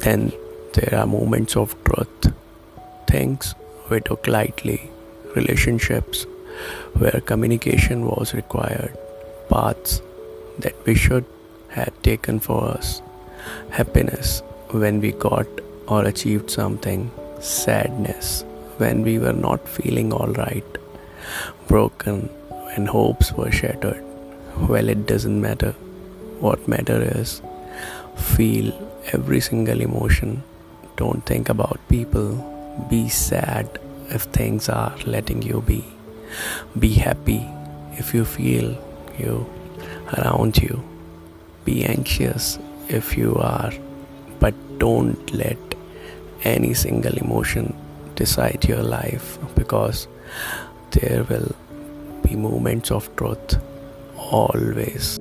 Then there are moments of truth, things we took lightly, relationships where communication was required, paths that we should have taken for us, happiness when we got or achieved something, sadness when we were not feeling alright, broken when hopes were shattered. Well, it doesn't matter. What matter is feel every single emotion. Don't think about people. Be sad if things are letting you be. Be happy if you feel you around you. Be anxious if you are, but don't let any single emotion decide your life because there will be moments of truth always.